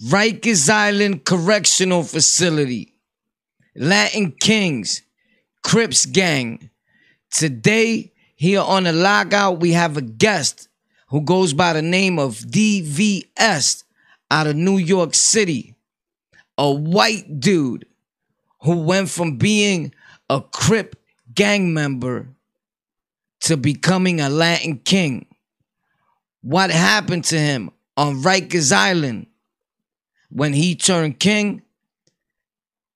Rikers Island Correctional Facility, Latin Kings, Crips Gang. Today, here on the lockout, we have a guest who goes by the name of DVS out of New York City. A white dude who went from being a Crip gang member to becoming a Latin king. What happened to him on Rikers Island when he turned king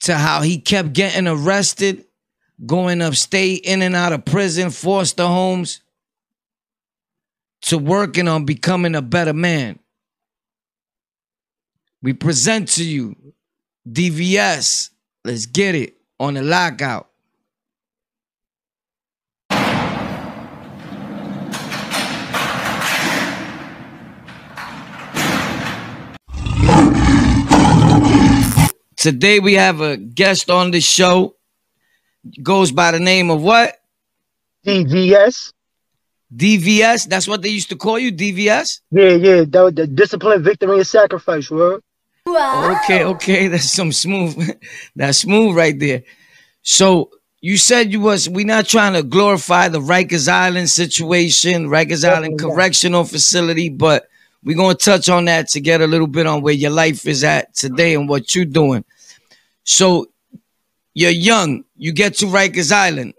to how he kept getting arrested, going upstate, in and out of prison, foster homes, to working on becoming a better man. We present to you DVS. Let's get it on the lockout. Today we have a guest on the show. Goes by the name of what? DVS. DVS. That's what they used to call you, DVS. Yeah, yeah. That was the discipline, victory, and sacrifice, word. Okay, okay. That's some smooth. That's smooth right there. So you said you was We're not trying to glorify the Rikers Island situation, Rikers Island yeah. Correctional Facility, but we're gonna touch on that to get a little bit on where your life is at today and what you're doing. So you're young, you get to Rikers Island.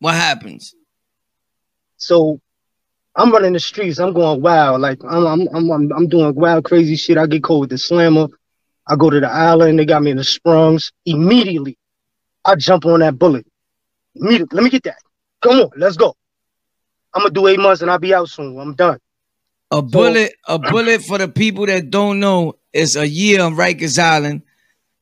What happens? So I'm running the streets. I'm going wild. Like I'm, I'm, I'm, I'm, doing wild, crazy shit. I get caught with the slammer. I go to the island. They got me in the sprungs. Immediately, I jump on that bullet. Immediately, let me get that. Come on, let's go. I'm gonna do eight months and I'll be out soon. I'm done. A bullet, a bullet for the people that don't know is a year on Rikers Island.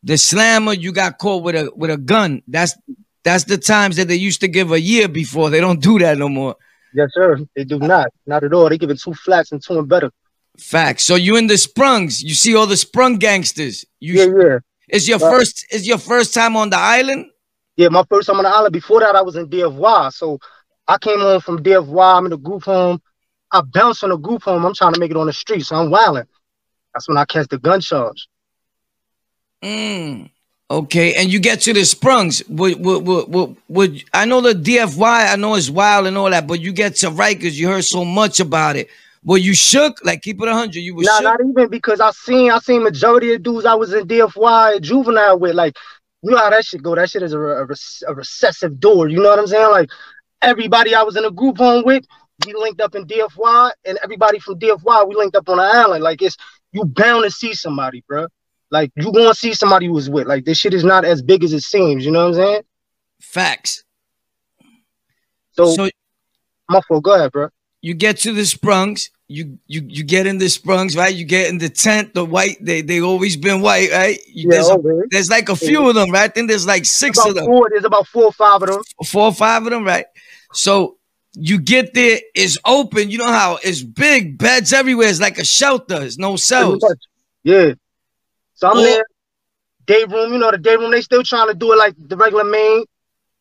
The slammer, you got caught with a with a gun. That's that's the times that they used to give a year before. They don't do that no more. Yes, sir. They do not. Not at all. They give it two flats and two and better. Facts. So you in the sprungs. You see all the sprung gangsters. You Yeah, yeah. is your first is your first time on the island? Yeah, my first time on the island. Before that, I was in DFY. So I came home from DFY. I'm in the group home. I bounced on the group home. I'm trying to make it on the street. So I'm wilding. That's when I catch the gun charge. Mm. Okay, and you get to the sprungs. Would, would, would, would, I know the DFY? I know it's wild and all that, but you get to Rikers. You heard so much about it. Were you shook? Like keep it hundred. You were Nah, shook. not even because I seen I seen majority of dudes I was in DFY juvenile with. Like, you know how that shit go. That shit is a, a, a recessive door. You know what I'm saying? Like, everybody I was in a group home with, we linked up in DFY, and everybody from DFY, we linked up on the island. Like, it's you bound to see somebody, bro. Like, you gonna see somebody was with. Like, this shit is not as big as it seems. You know what I'm saying? Facts. So, So my fault. Go ahead, bro. you get to the sprungs. You you you get in the sprungs, right? You get in the tent. The white they they always been white, right? You, Yeah, there's, a- there's like a few of them, right? I think there's like six About of them. four, there's about four or five of them. four or five of them, right? So you get there, it's open. You know how it's big, beds everywhere. It's like a shelter. It's no cells. Yeah. So I'm Well- there, day room, you know, the day room, they still trying to do it like the regular main.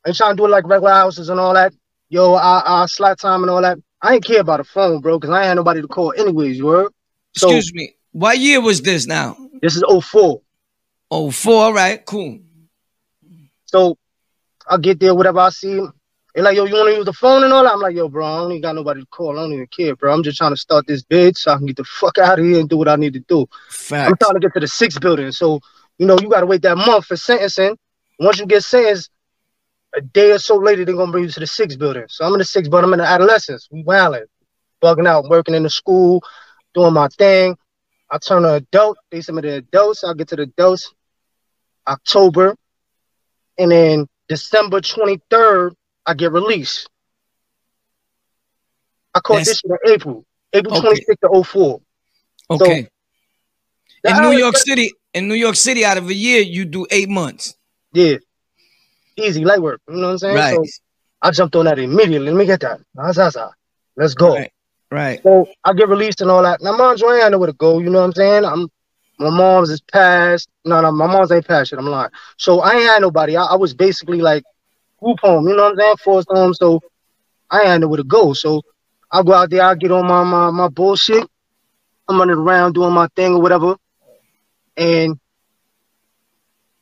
They trying to do it like regular houses and all that. Yo, I, I slot time and all that. I ain't care about the phone, bro, because I ain't had nobody to call anyways, you heard? So Excuse me. What year was this now? this is 04. Oh, four. All right, cool. So I get there, whatever I see. They like, yo, you want to use the phone and all that? I'm like, yo, bro, I don't even got nobody to call. I don't even care, bro. I'm just trying to start this bid so I can get the fuck out of here and do what I need to do. I'm trying to get to the sixth building. So, you know, you got to wait that month for sentencing. Once you get sentenced, a day or so later, they're going to bring you to the sixth building. So I'm in the sixth, but I'm in the adolescence. We wilding, bugging out, working in the school, doing my thing. I turn an adult. They send me the adults. I get to the adults October. And then December 23rd, I get released. I caught That's- this in April. April Okay. 26th to 04. Okay. The in New York City, in New York City, out of a year, you do eight months. Yeah. Easy, light work. You know what I'm saying? Right. So I jumped on that immediately. Let me get that. Let's go. Right. Right. So I get released and all that. Now, mom's way, I ain't know where to go. You know what I'm saying? I'm my mom's is passed. No, no, my mom's ain't passed yet. I'm lying. So I ain't had nobody. I, I was basically like group home. You know what I'm saying? Forced home. Um, so I ain't had nowhere to go. So I go out there. I get on my my my bullshit. I'm running around doing my thing or whatever. And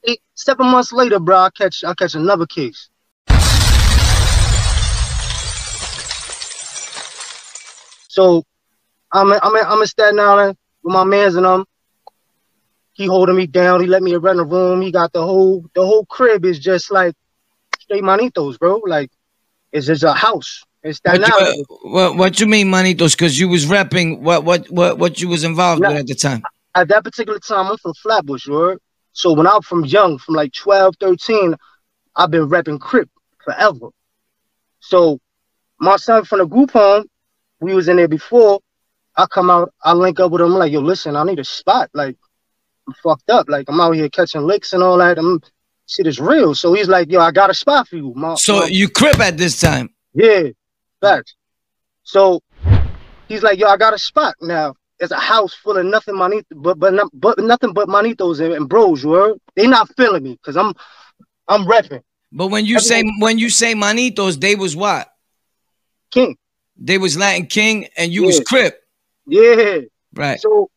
eight, seven months later, bro, I catch I catch another case. So I'm in, I'm in, I'm in Staten Island with my mans and them. He holding me down. He let me rent a room. He got the whole the whole crib is just like straight manitos, bro. Like it's just a house. It's that What you, what, what you mean, manitos? Because you was repping what what what what you was involved No. with at the time. At that particular time, I'm from Flatbush, right? So when I'm from young, from like 12, 13, I've been repping Crip forever. So my son from the group home, we was in there before. I come out, I link up with him. I'm like, yo, listen, I need a spot. Like, I'm fucked up. Like, I'm out here catching licks and all that. I'm shit is real. So he's like, yo, I got a spot for you. My, So my- you crip at this time. yeah, facts. So he's like, yo, I got a spot now. It's a house full of nothing manito, but but but nothing but manitos and, and bros. You heard? They not feeling me because I'm I'm repping But when you say when you say manitos, they was what? king. They was Latin King and you was Yeah. crip. Yeah. Right. So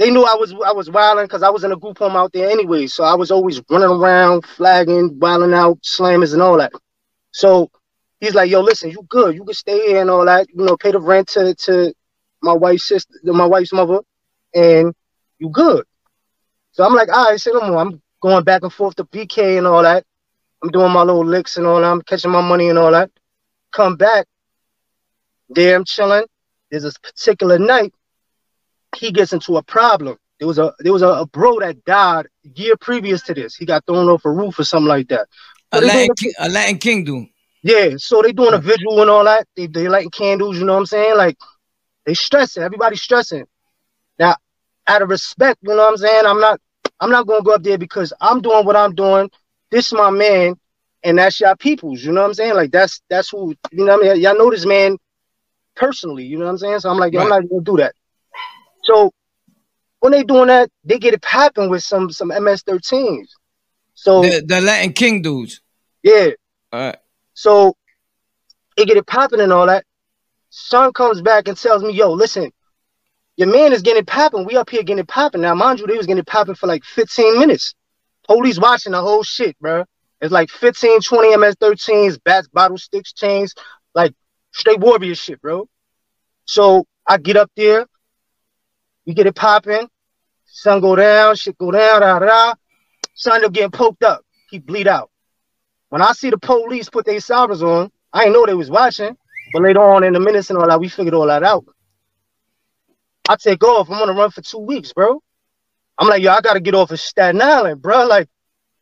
they knew I was I was wilding because I was in a group home out there anyway. So I was always running around, flagging, wilding out, slammers and all that. So he's like, "Yo, listen, you good? You can stay here and all that. You know, pay the rent to to my wife's sister, my wife's mother, and you good." So I'm like, "All right, say no more." I'm going back and forth to BK and all that. I'm doing my little licks and all that. I'm catching my money and all that. Come back. There I'm chilling. There's this particular night he gets into a problem. There was a there was a, a bro that died year previous to this. He got thrown off a roof or something like that. A So Latin, King, a Latin King dude. yeah, so they doing a visual and all that. They they lighting candles, you know what I'm saying? Like they stressing, everybody's stressing. Now, out of respect, you know what I'm saying? I'm not I'm not gonna go up there because I'm doing what I'm doing. This is my man, and that's y'all peoples, you know what I'm saying? Like that's that's who you know what I mean. Y'all know this man personally, you know what I'm saying? So I'm like, yo, I'm not gonna do that. So when they doing that, they get it popping with some some MS13s. So The, the Latin King dudes. yeah, All right. so it get it popping and all that. Son comes back and tells me, yo, listen, your man is getting popping. We up here getting it popping. Now, mind you, they was getting it popping for like 15 minutes. Police watching the whole shit, bro. It's like 15, 20 MS-13s, bats, bottle sticks, chains, like straight warrior shit, bro. So I get up there, we get it popping, sun go down, shit go down, da, da, da. Son up getting poked up. He bleed out. When I see the police put their sirens on, I ain't know they was watching. But later on in the minutes and all that, we figured all that out. I take off. I'm gonna run for two weeks, bro. I'm like, yo, I gotta get off of Staten Island, bro. Like,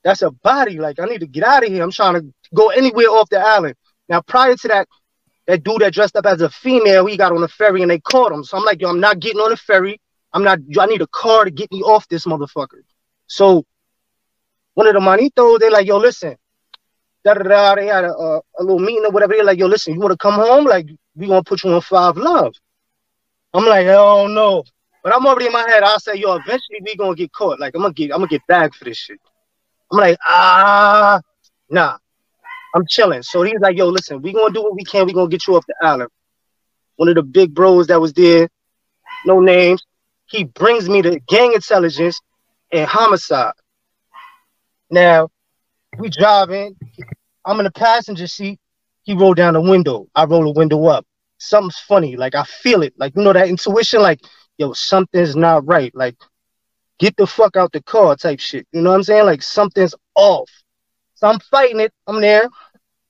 that's a body. Like, I need to get out of here. I'm trying to go anywhere off the island. Now, prior to that, that dude that dressed up as a female, he got on the ferry and they caught him. So I'm like, yo, I'm not getting on the ferry. I'm not. I need a car to get me off this motherfucker. So one of the manitos, they like, yo, listen, da da da. They had a, a, a little meeting or whatever. They're like, yo, listen, you want to come home? Like, we gonna put you on five love. I'm like, hell no. But I'm already in my head. I'll say, yo, eventually we gonna get caught. Like, I'm gonna get, I'm gonna get bagged for this shit. I'm like, ah, nah. I'm chilling. So he's like, yo, listen, we gonna do what we can. We gonna get you off the island. One of the big bros that was there, no names. He brings me to gang intelligence and homicide. Now, we driving. I'm in the passenger seat. He rolled down the window. I roll the window up. Something's funny. Like I feel it. Like you know that intuition. Like yo, something's not right. Like get the fuck out the car type shit. You know what I'm saying? Like something's off. So I'm fighting it. I'm there.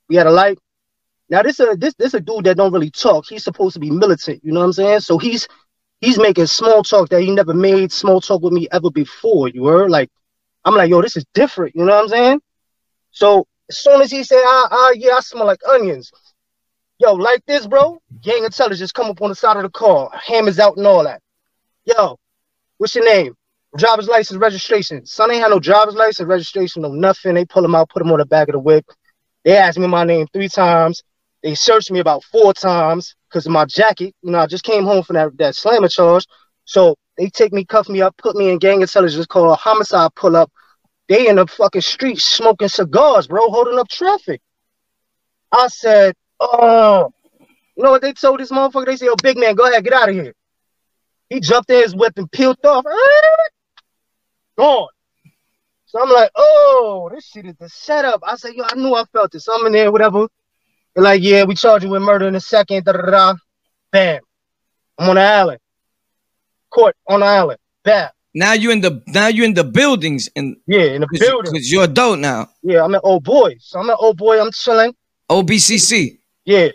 We had a light. Now this a this this a dude that don't really talk. He's supposed to be militant. You know what I'm saying? So he's he's making small talk that he never made small talk with me ever before. You were Like I'm like, yo, this is different. You know what I'm saying? So as soon as he said, ah, ah, yeah, I smell like onions. Yo, like this, bro. Gang intelligence come up on the side of the car, hammers out and all that. Yo, what's your name? Driver's license, registration. Son ain't had no driver's license, registration, no nothing. They pull him out, put him on the back of the whip. They asked me my name three times. They searched me about four times because of my jacket. You know, I just came home from that, that slammer charge. So they take me, cuff me up, put me in gang intelligence called homicide pull up. They in the fucking street smoking cigars, bro, holding up traffic. I said, oh, you know what they told this motherfucker? They said, yo, big man, go ahead, get out of here. He jumped in his whip and peeled off. gone. So I'm like, oh, this shit is the setup. I said, yo, I knew I felt. So I'm in there, whatever. They're like, yeah, we charge you with murder in a second. Da, da, da. Bam. I'm on the island. Court on the island. Bam. Now you in the now you in the buildings and Yeah, in the building. because you're adult now. Yeah, I'm an old boy. So I'm an old boy. I'm chilling. OBCC. Yeah.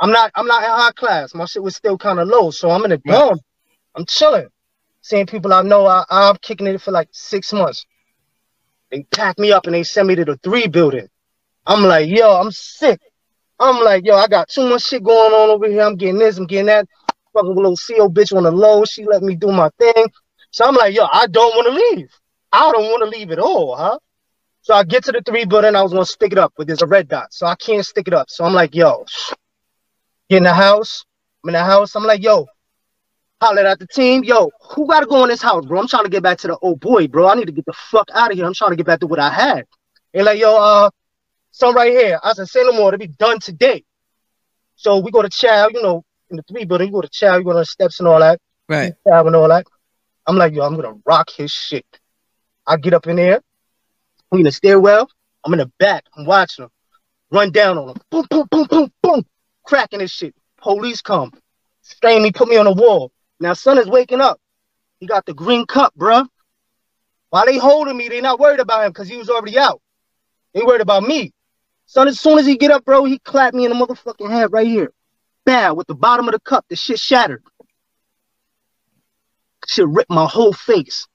I'm not I'm not in high class. My shit was still kind of low. So I'm in the Right. dorm. I'm chilling. Seeing people I know. I, I'm kicking it for like six months. They pack me up and they send me to the three building. I'm like, yo, I'm sick. I'm like, yo, I got too much shit going on over here. I'm getting this, I'm getting that. Fucking little CO bitch on the low. She let me do my thing. So I'm like, yo, I don't want to leave. I don't want to leave at all, huh? So I get to the three building. I was gonna stick it up, but there's a red dot, so I can't stick it up. So I'm like, yo, get in the house. I'm in the house. I'm like, yo, holler at the team. Yo, who gotta go in this house, bro? I'm trying to get back to the old boy, bro. I need to get the fuck out of here. I'm trying to get back to what I had. And like, yo, uh, some right here. I said, say no more. To be done today. So we go to chow, you know, in the three building. You go to chow. You go to the steps and all that. Right. Chow and all that. I'm like, yo, I'm gonna rock his shit. I get up in there. We in the stairwell. I'm in the back. I'm watching him. Run down on him. Boom, boom, boom, boom, boom. Cracking his shit. Police come. Strain me, put me on the wall. Now, son is waking up. He got the green cup, bruh. While they holding me, they not worried about him because he was already out. They worried about me. Son, as soon as he get up, bro, he clapped me in the motherfucking head right here. Bam, with the bottom of the cup, the shit shattered. Shit ripped my whole face.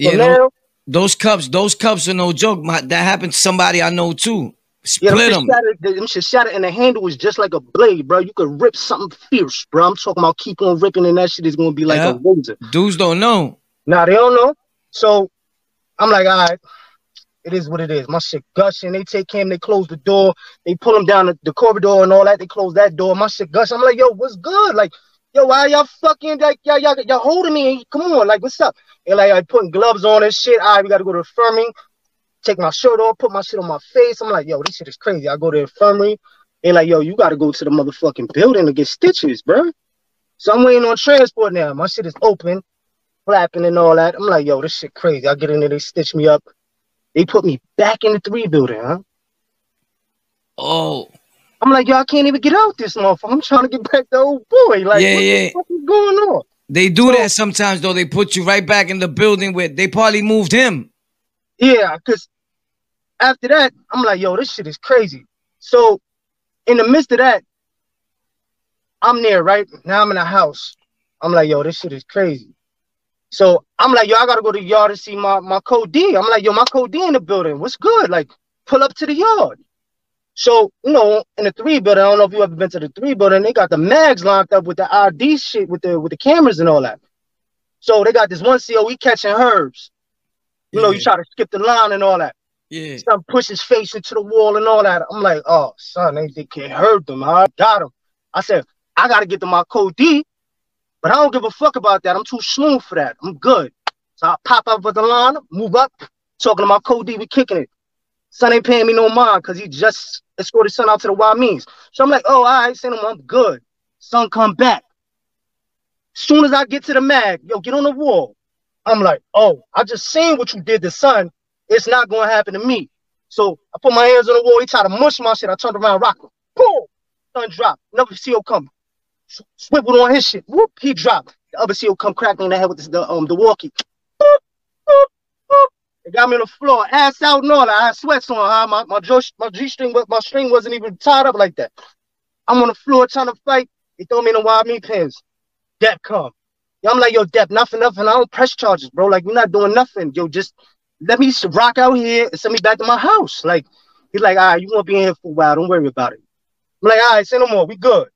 So You know, now, those cups, those cups are no joke. My, that happened to somebody I know too. yeah, Split them them. shit shattered, them shit shattered, and the handle was just like a blade, bro. You could rip something fierce, bro. I'm talking about keep on ripping, and that shit is gonna be like Yeah. a razor. Dudes don't know. Now they don't know. So I'm like, all right, it is what it is. My shit gushing. They take him, they close the door, they pull him down the, the corridor and all that. They close that door. My shit gushing. I'm like, yo, what's good? Like, yo, why y'all fucking like y'all, y'all, y'all holding me? Come on, like, what's up? And like I putting gloves on and shit. All right, we gotta go to the infirmary, take my shirt off, put my shit on my face. I'm like, yo, this shit is crazy. I go to the infirmary. They like, yo, you gotta go to the motherfucking building to get stitches, bro. So I'm waiting on transport now. My shit is open flapping and all that. I'm like, yo, this shit crazy. I get in there, they stitch me up. They put me back in the three building, huh? Oh, I'm like, yo, I can't even get out this motherfucker. I'm trying to get back to old boy. Like, Yeah, what yeah. the fuck is going on? they do So- that sometimes though. They put you right back in the building where they probably moved him. Yeah, because after that, I'm like, yo, this shit is crazy. So in the midst of that, I'm there, right? Now I'm in a house. I'm like, yo, this shit is crazy. So I'm like, yo, I gotta go to the yard to see my, my code D. I'm like, yo, my code D in the building. What's good? Like, pull up to the yard. So, you know, in the three building, I don't know if you ever been to the three building, they got the mags lined up with the ID shit with the with the cameras and all that. So they got this one CO, he catching herbs. You know, you try to skip the line and all that. Yeah. Son push his face into the wall and all that. I'm like, oh, son, they, they can't hurt them. I got him. I said, I got to get to my code D, but I don't give a fuck about that. I'm too smooth for that. I'm good. So I pop up with the line, move up, talking to my code D, we kicking it. Son ain't paying me no mind because he just escorted son out to the wild means. So I'm like, oh, all right, send him, I'm good. Son come back. Soon as I get to the mag, yo, get on the wall. I'm like, oh, I just seen what you did to son. It's not to happen to me. So I put my hands on the wall. He tried to mush my shit. I turned around, rock him. Boom! Son dropped. Another CO come. S- Swiveled on his shit. Whoop! He dropped. The other CO come crack me in the head with this, the um the walkie. They got me on the floor, ass out and all. I had sweats on. Huh? My my my G string, my string wasn't even tied up like that. I'm on the floor trying to fight. They throw me in the wild meat pins. Dep come. I'm like, yo, Dep, nothing, nothing. I don't press charges, bro. Like, we're not doing nothing. Yo, just let me rock out here and send me back to my house. Like, he's like, all right, you gonna be in here for a while. Don't worry about it. I'm like, all right, say no more. We good.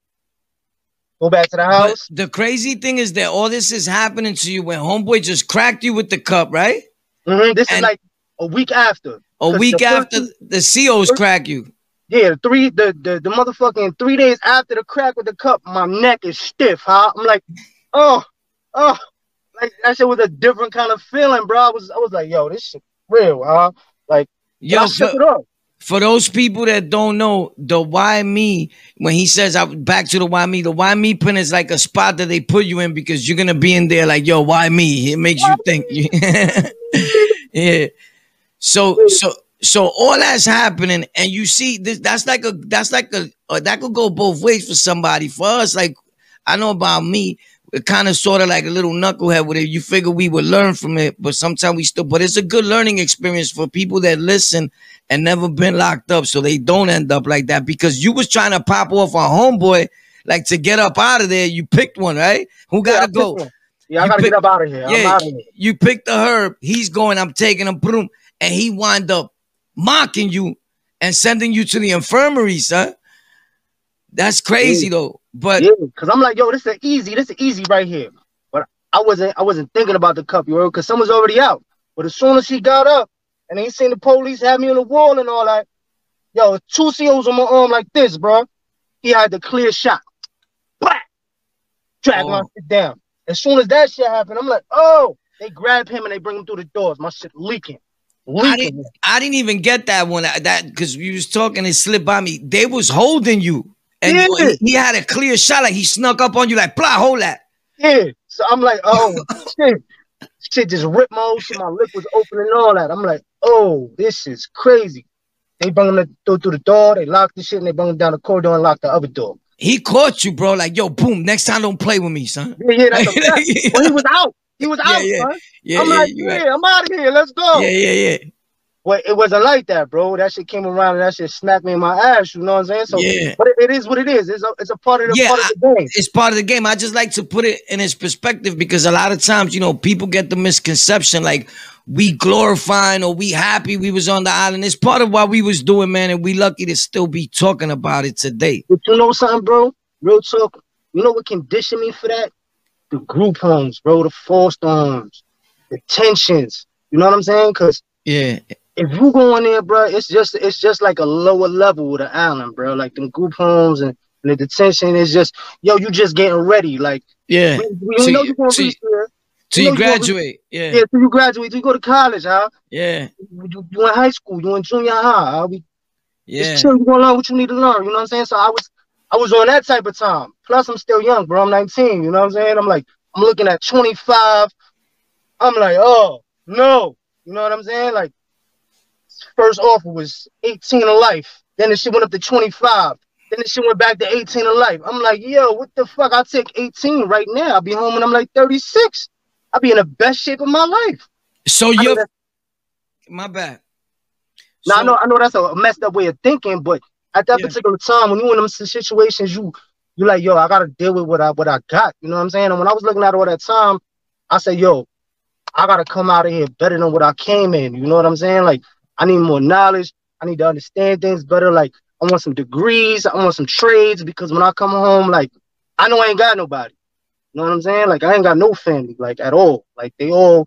Go back to the But house. the crazy thing is that all this is happening to you when homeboy just cracked you with the cup, right? Mhm, This is like a week after. A week the after person- the COs crack you. Yeah, three the, the the motherfucking three days after the crack with the cup, my neck is stiff, huh? I'm like, oh, oh, like that shit was a different kind of feeling, bro. I was I was like, yo, this shit real, huh? Like, Yo, I shook it up. For those people that don't know, the why me, when he says I back to the why me, the why me pin is like a spot that they put you in because you're gonna be in there like, yo, why me? It makes you think. Yeah. So so so all that's happening, and you see this. That's like a that's like a uh, that could go both ways for somebody. For us, like I know about me, kind of sort of like a little knucklehead with it. You figure we would learn from it, but sometimes we still. But it's a good learning experience for people that listen and never been locked up, so they don't end up like that. Because you was trying to pop off a homeboy, like to get up out of there. You picked one, right? Who gotta yeah, go? Yeah, I you gotta pick, get up out of here. Yeah, here. you picked the herb. He's going. I'm taking him. Boom, and he wind up mocking you and sending you to the infirmary, son. That's crazy yeah. though. But yeah, because I'm like, yo, this is easy. This is easy right here. But I wasn't. I wasn't thinking about the cup, yo, because someone's already out. But as soon as she got up and he seen the police have me on the wall and all that, yo, two COs on my arm like this, bro. He had the clear shot. Blah! Drag oh. my shit down. As soon as that shit happened, I'm like, oh, they grab him and they bring him through the doors. My shit leaking. I didn't, I didn't even get that one. That because you was talking, it slipped by me. They was holding you, and yeah. you, he had a clear shot. Like he snuck up on you, like blah, hold that. Yeah. So I'm like, oh shit, shit just ripped my whole shit. My lip was open and all that. I'm like, oh, this is crazy. They bring him through, through the door. They locked the shit, and they bring him down the corridor and lock the other door. He caught you, bro. Like, yo, boom. Next time, don't play with me, son. Yeah, yeah. That's a well, he was out. He was out, yeah, son. Yeah, I'm yeah, like, yeah, right. I'm out of here. Let's go. Yeah, yeah, yeah. Well, it wasn't like that, bro. That shit came around and that shit smacked me in my ass. You know what I'm saying? So, yeah. but it, is what it is. It's a, it's a part of the yeah, part of the game. It's part of the game. I just like to put it in its perspective because a lot of times, you know, people get the misconception like we glorifying or we happy we was on the island. It's part of what we was doing, man, and we lucky to still be talking about it today. But you know something, bro? Real talk. You know what conditioned me for that? The group homes, bro. The foster homes, the tensions. You know what I'm saying? Because yeah, if you go in there, bro, it's just it's just like a lower level with the island, bro. Like them group homes and, and the detention is just yo, you just getting ready. Like yeah, we, we so know you're gonna be here. Till you, you graduate, yeah. Yeah, till you graduate, till you go to college, huh? Yeah. You, you in high school, you in junior high, huh? We, yeah. Chill, you gonna learn what you need to learn. You know what I'm saying? So I was I was on that type of time. Plus, I'm still young, bro. I'm 19. You know what I'm saying? I'm like, I'm looking at 25. I'm like, oh no. You know what I'm saying? Like, first offer was 18 of life. Then the shit went up to 25. Then the shit went back to 18 of life. I'm like, yo, what the fuck? I'll take 18 right now. I'll be home when I'm like 36. I'll be in the best shape of my life. So you're my bad. Now so, I know I know that's a messed up way of thinking, but at that yeah. particular time, when you in them situations, you you like, yo, I gotta deal with what I what I got. You know what I'm saying? And when I was looking at all that time, I said, yo, I gotta come out of here better than what I came in. You know what I'm saying? Like, I need more knowledge. I need to understand things better. Like, I want some degrees. I want some trades because when I come home, like, I know I ain't got nobody. You know what I'm saying? Like, I ain't got no family, like, at all. Like, they all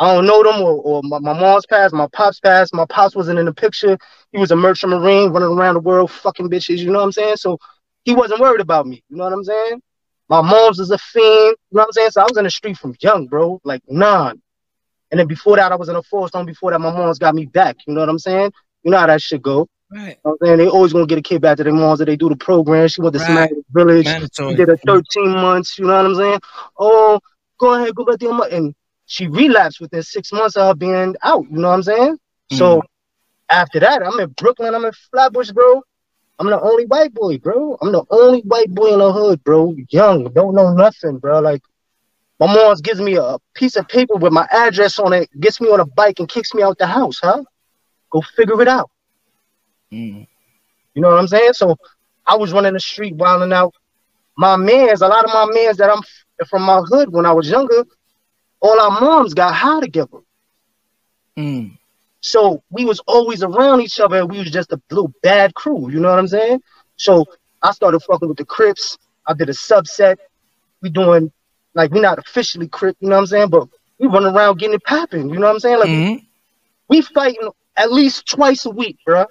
I don't know them, or, or my, my mom's passed, my pops passed. My pops wasn't in the picture. He was a merchant marine running around the world fucking bitches, you know what I'm saying? So he wasn't worried about me, you know what I'm saying? My mom's is a fiend, you know what I'm saying? So I was in the street from young, bro, like none. And then before that, I was in a forest on before that, my mom's got me back, you know what I'm saying? You know how that shit go. Right. You know I'm saying? They always gonna get a kid back to their moms that they do the program. She went to right. Village. Mandatory. She did a 13 months, you know what I'm saying? Oh, go ahead, go back to your mother. And she relapsed within six months of her being out. You know what I'm saying? Mm. So after that, I'm in Brooklyn. I'm in Flatbush, bro. I'm the only white boy, bro. I'm the only white boy in the hood, bro. Young, don't know nothing, bro. Like my mom gives me a piece of paper with my address on it, gets me on a bike and kicks me out the house, huh? Go figure it out. Mm. You know what I'm saying? So I was running the street wilding out. My mans, a lot of my mans that I'm from my hood when I was younger, all our moms got high together. Mm. So we was always around each other and we was just a little bad crew, you know what I'm saying? So I started fucking with the Crips. I did a subset. We doing like we not officially Crip, you know what I'm saying? But we run around getting it popping, you know what I'm saying? Like mm-hmm. we fighting at least twice a week, bro.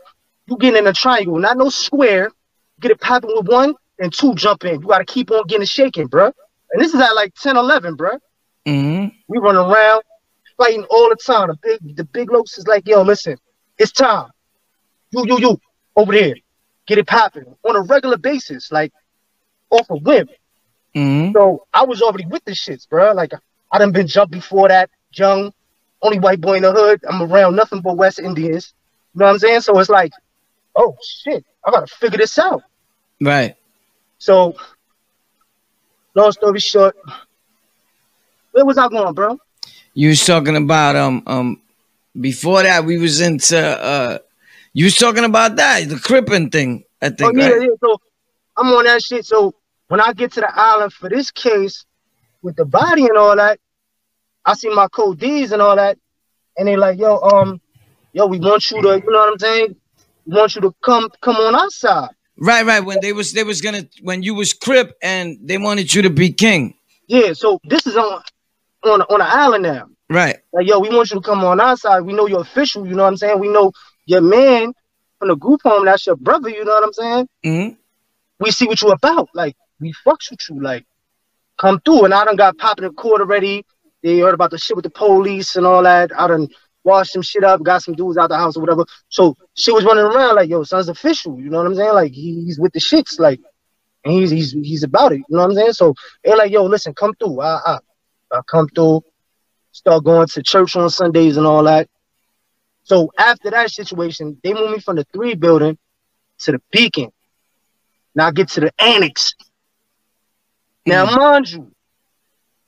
You get in a triangle, not no square. Get it popping with one and two jump in. You gotta keep on getting it shaking, bro. And this is at like 10, 11, bro. Mm-hmm. We run around fighting all the time. The big the big lokes is like, yo, listen, it's time. You, you, you, over there. Get it popping on a regular basis, like off a whim. Mm-hmm. So I was already with the shits, bro. Like I done been jumped before that, young. only white boy in the hood. I'm around nothing but West Indians. You know what I'm saying? So it's like, oh shit, I gotta figure this out. Right. So, long story short, where was I going, bro? You was talking about um um before that we was into uh you was talking about that the cripping thing I Oh think yeah, right? yeah. So I'm on that shit. So when I get to the island for this case with the body and all that, I see my code D's and all that, and they like, yo, um, yo, we want you to, you know what I'm saying? We want you to come come on our side. right right when they was they was gonna when you was crip and they wanted you to be king Yeah, so this is on on on the island now. right Like, yo, we want you to come on our side. We know you're official, you know what I'm saying? We know your man from the group home, that's your brother, you know what I'm saying? hmm we see what you about. Like, we fucks with you. Like, come through. And I done got popping in court already. They heard about the shit with the police and all that. I done washed some shit up, got some dudes out the house or whatever. So shit was running around like, yo, son's official. You know what I'm saying? Like, he, he's with the shits. Like, and he's he's he's about it. You know what I'm saying? So they're like, yo, listen, come through. I, I, I come through. Start going to church on Sundays and all that. So after that situation, they moved me from the three building to the beacon. Now I get to the annex. Now, Mhm. mind you,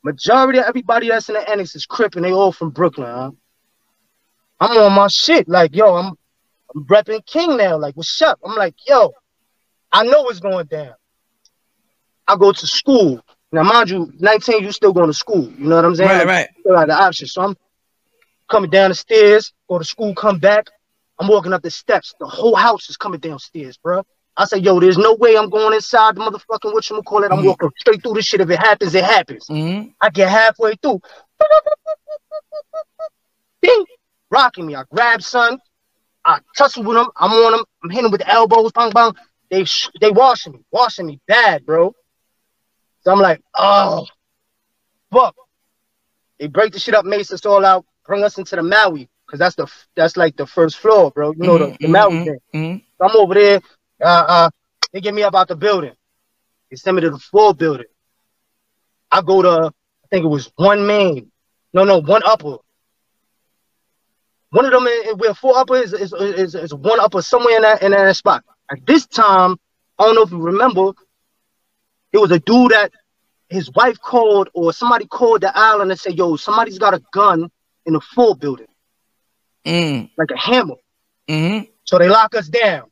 majority of everybody that's in the annex is Crip and they all from Brooklyn. Huh? I'm on my shit. Like, yo, I'm, I'm repping King now. Like, what's up? I'm like, yo, I know what's going down. I go to school. Now, mind you, 19, you still going to school. You know what I'm saying? right right still the option. So I'm coming down the stairs, go to school, come back. I'm walking up the steps. The whole house is coming downstairs, bro. I said, yo, there's no way I'm going inside the motherfucking what you call it. I'm Mhm. walking straight through this shit. If it happens, it happens. hmm I get halfway through. Ding, rocking me. I grab son. I tussle with him. I'm on him. I'm hitting him with the elbows. Bang, bang. They sh- they washing me, washing me bad, bro. So I'm like, oh, fuck. They break the shit up, mace us all out, bring us into the Maui, cause that's the that's like the first floor, bro. You know the, the Maui thing. hmm So I'm over there. Uh, uh, they get me up out the building. They send me to the full building. I go to, I think it was one main. No, no, one upper. One of them, eh, where four upper is, is, is, is one upper somewhere in that in that spot. At this time, I don't know if you remember, it was a dude that his wife called or somebody called the island and said, "Yo, somebody's got a gun in the full building, hmm like a hammer." hmm So they lock us down.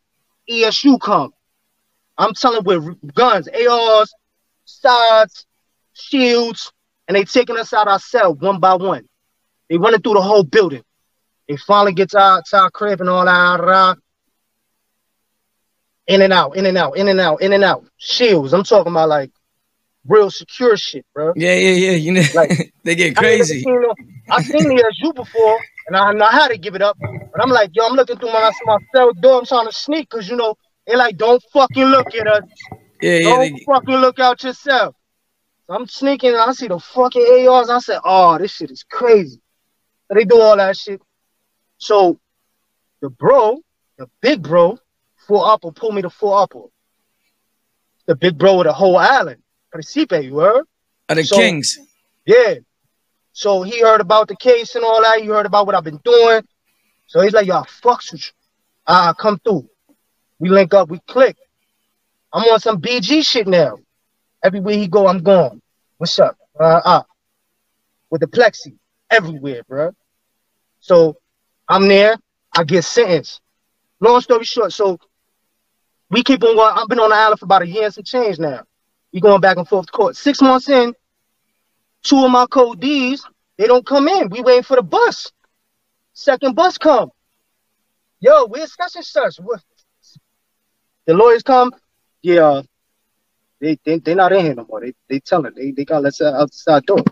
ESU come. I'm telling with guns, ARs, sides, shields, and they taking us out our cell one by one. They running through the whole building. They finally get to our, to our crib and all that. In and out, in and out, in and out, in and out. Shields. I'm talking about like real secure shit, bro. yeah yeah yeah you know Like- they get I ain't never crazy seen no- I've seen the ESU before, and I know how to give it up. But I'm like, yo, I'm looking through my, my cell door. I'm trying to sneak because you know they like, don't fucking look at us. yeah yeah Don't they, fucking look out yourself. So I'm sneaking and I see the fucking ARs. I said, oh, this shit is crazy. So they do all that shit. So the bro, the big bro, full upper, pull me to full upper. The big bro with the whole island. Principe, you heard? are the So- kings Yeah. So he heard about the case and all that. He heard about what I've been doing. So he's like, y'all fucks with you. Ah, come through. We link up, we click. I'm on some BG shit now. Everywhere he go, I'm going. What's up? Uh, uh. With the plexi. Everywhere, bro. So I'm there. I get sentenced. Long story short, so we keep on going. I've been on the island for about a year and some change now. We going back and forth to court. Six months in, two of my code D's, they don't come in. We waiting for the bus. Second bus come. Yo, where's such and such? What? The lawyers come. Yeah, they they they not in here no more. They they telling they they got let's outside door.